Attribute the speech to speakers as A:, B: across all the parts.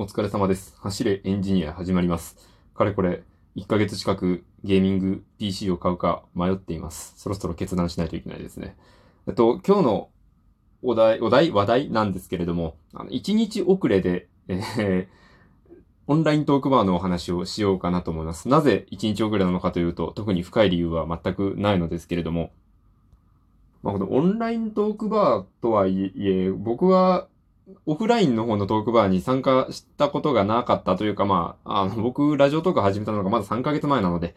A: お疲れ様です。走れエンジニア始まります。かれこれ、1ヶ月近くゲーミング PC を買うか迷っています。そろそろ決断しないといけないですね。えっと、今日のお題、お題、話題なんですけれども、あの、1日遅れで、えーオンライントークバーのお話をしようかなと思います。なぜ1日遅れなのかというと、特に深い理由は全くないのですけれども、まあ、このオンライントークバーとはいえ、僕はオフラインの方のトークバーに参加したことがなかったというか、まあ、あの、僕、ラジオトーク始めたのがまだ3ヶ月前なので、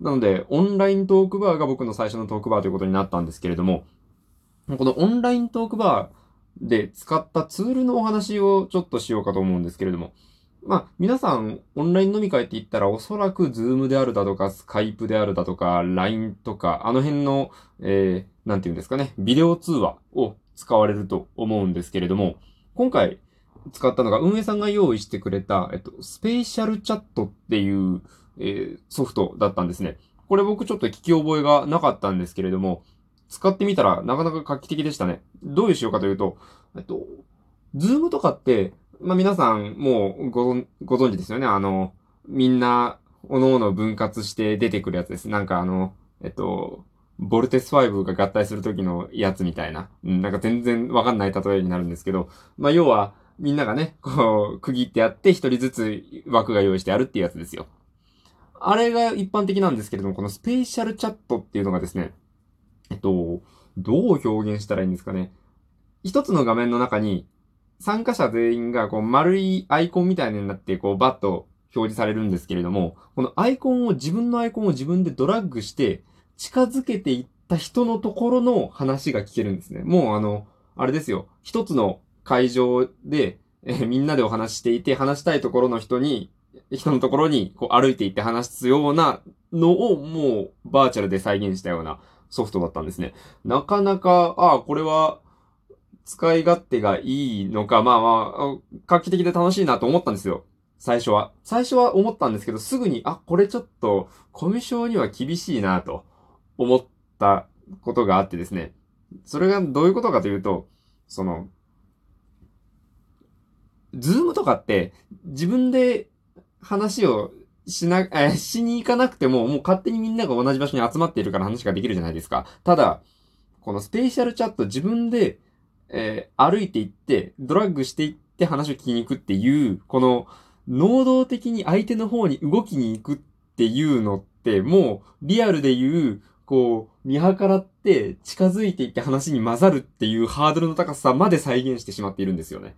A: なので、オンライントークバーが僕の最初のトークバーということになったんですけれども、このオンライントークバーで使ったツールのお話をちょっとしようかと思うんですけれども、まあ、皆さん、オンライン飲み会って言ったら、おそらく、 Zoom であるだとか、 Skype であるだとか、LINE とか、あの辺の、えー、なんていうんですかね、ビデオ通話を使われると思うんですけれども、今回使ったのが運営さんが用意してくれた、えっと、 SpatialChat っていう、えーソフトだったんですね。これ僕ちょっと聞き覚えがなかったんですけれども、使ってみたらなかなか画期的でしたね。どういう仕様かというと、えっと、 Zoom とかって、まあ、皆さんもうごご存知ですよね。あの、みんな、おのおの分割して出てくるやつです。なんかあの、えっと、ボルテス5が合体する時のやつみたいな。うん、なんか全然わかんない例えになるんですけど、まあ、要は、みんながね、こう、区切ってやって、一人ずつ枠が用意してあるっていうやつですよ。あれが一般的なんですけれども、このスペーシャルチャットっていうのがですね、えっと、どう表現したらいいんですかね。一つの画面の中に、参加者全員がこう丸いアイコンみたいになって、こうバッと表示されるんですけれども、このアイコンを、自分のアイコンを自分でドラッグして、近づけていった人のところの話が聞けるんですね。もうあの、あれですよ。一つの会場で、えみんなでお話ししていて、話したいところの人に、人のところにこう歩いていって話すようなのをもうバーチャルで再現したようなソフトだったんですね。なかなか、ああ、これは使い勝手がいいのか、まあまあ、画期的で楽しいなと思ったんですよ。最初は。最初は思ったんですけど、すぐに、あ、これちょっと、コミュ障には厳しいなと思ったことがあってですね。それがどういうことかというと、その、 Zoom とかって、自分で話をしな、えーしに行かなくても、もう勝手にみんなが同じ場所に集まっているから話ができるじゃないですか。ただ、この SpatialChat 自分で、えー歩いていって、ドラッグしていって話を聞きに行くっていう、この、能動的に相手の方に動きに行くっていうのって、もう、リアルで言う、こう、見計らって近づいていって話に混ざるっていうハードルの高さまで再現してしまっているんですよね。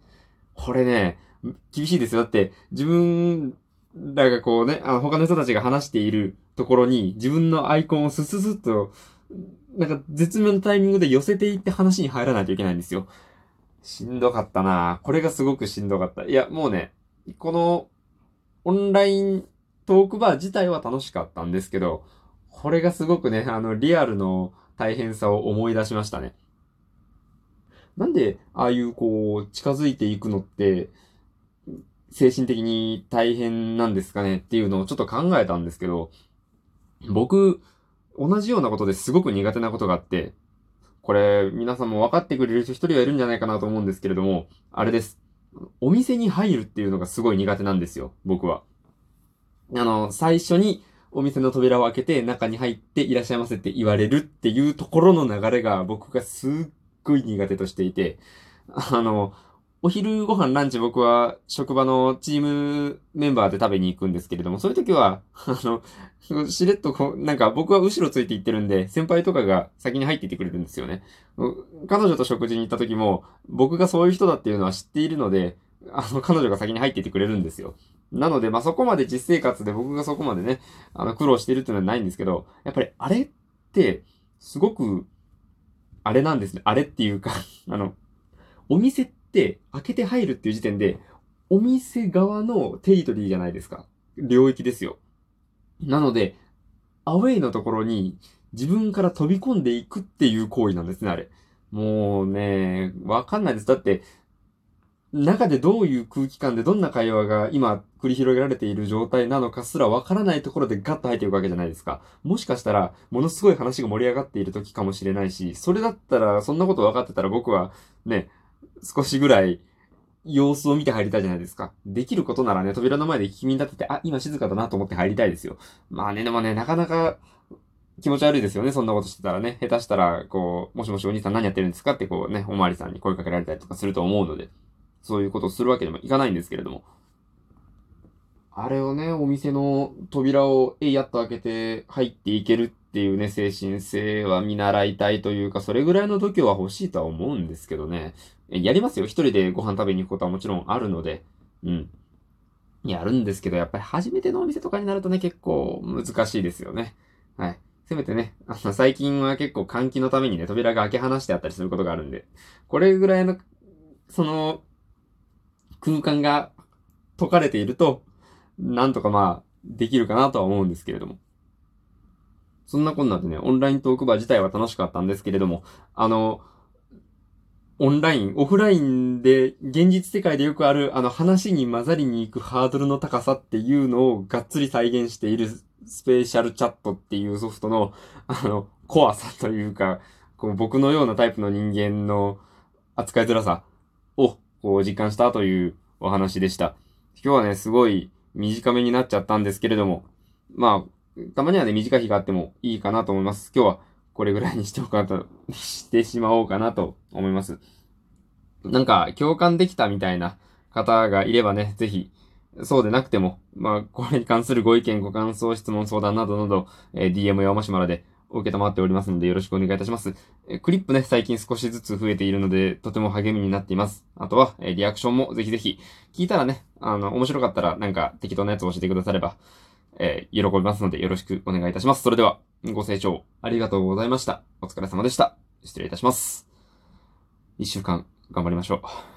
A: これね、厳しいですよ。だって、自分らがこうね、あの他の人たちが話しているところに、自分のアイコンをスススッと、なんか絶妙なタイミングで寄せていって話に入らないといけないんですよ。しんどかったなこれがすごくしんどかった。いや、もうね、この、オンライントークバー自体は楽しかったんですけど、これがすごくね、あの、リアルの大変さを思い出しましたね。なんで、ああいうこう、近づいていくのって、精神的に大変なんですかね？っていうのをちょっと考えたんですけど、僕、同じようなことですごく苦手なことがあって、これ、皆さんも分かってくれる人一人はいるんじゃないかなと思うんですけれども、あれです。お店に入るっていうのがすごい苦手なんですよ、僕は。あの、最初にお店の扉を開けて中に入っていらっしゃいませって言われるっていうところの流れが僕がすっごい苦手としていて、あの、お昼ご飯ランチ僕は職場のチームメンバーで食べに行くんですけれども、そういう時は、あの、しれっとこう、なんか僕は後ろついて行ってるんで、先輩とかが先に入っていってくれるんですよね。彼女と食事に行った時も、僕がそういう人だっていうのは知っているので、あの、彼女が先に入っていてくれるんですよ。なので、まあ、そこまで実生活で僕がそこまでね、あの、苦労してるっていうのはないんですけど、やっぱりあれって、すごく、あれなんですね。あれっていうか、あの、お店って開けて入るっていう時点で、お店側のテリトリーじゃないですか。領域ですよ。なので、アウェイのところに自分から飛び込んでいくっていう行為なんですね、あれ。もうね、わかんないです。だって、中でどういう空気感でどんな会話が今繰り広げられている状態なのかすらわからないところでガッと入っていくわけじゃないですか。もしかしたら、ものすごい話が盛り上がっている時かもしれないし、それだったら、そんなこと分かってたら僕はね、少しぐらい様子を見て入りたいじゃないですか。できることならね、扉の前で聞き耳立てて、あ、今静かだなと思って入りたいですよ。まあね、でもね、なかなか気持ち悪いですよね、そんなことしてたらね。下手したら、こう、もしもしお兄さん何やってるんですかってこうね、おまわりさんに声かけられたりとかすると思うので、そういうことをするわけにもいかないんですけれども。あれをね、お店の扉をえいやっと開けて入っていけるっていうね、精神性は見習いたいというか、それぐらいの度胸は欲しいとは思うんですけどね。やりますよ。一人でご飯食べに行くことはもちろんあるので。うん。やるんですけど、やっぱり初めてのお店とかになるとね、結構難しいですよね。はい。せめてね、あの、最近は結構換気のためにね、扉が開け放してあったりすることがあるんで、これぐらいの、その、空間が解かれていると、なんとかまあ、できるかなとは思うんですけれども。そんなこんなでね、オンライントークバー自体は楽しかったんですけれども、あの、オンライン、オフラインで、現実世界でよくある、あの話に混ざりに行くハードルの高さっていうのをがっつり再現しているスペシャルチャットっていうソフトの、あの、怖さというか、こう僕のようなタイプの人間の扱いづらさを、こう実感したというお話でした。今日はね、すごい短めになっちゃったんですけれども、まあ、たまにはね、短い日があってもいいかなと思います。今日はこれぐらいにしておかと、してしまおうかなと思います。なんか、共感できたみたいな方がいればね、ぜひ、そうでなくても、まあ、これに関するご意見、ご感想、質問、相談などなど、えー、DM やマシュマロで受けたまっておりますのでよろしくお願いいたします。えクリップね、最近少しずつ増えているので、とても励みになっています。あとは、えリアクションもぜひぜひ、聞いたらね、あの、面白かったらなんか適当なやつを教えてくだされば、えー、喜びますのでよろしくお願いいたします。それでは、ご清聴ありがとうございました。お疲れ様でした。失礼いたします。一週間頑張りましょう。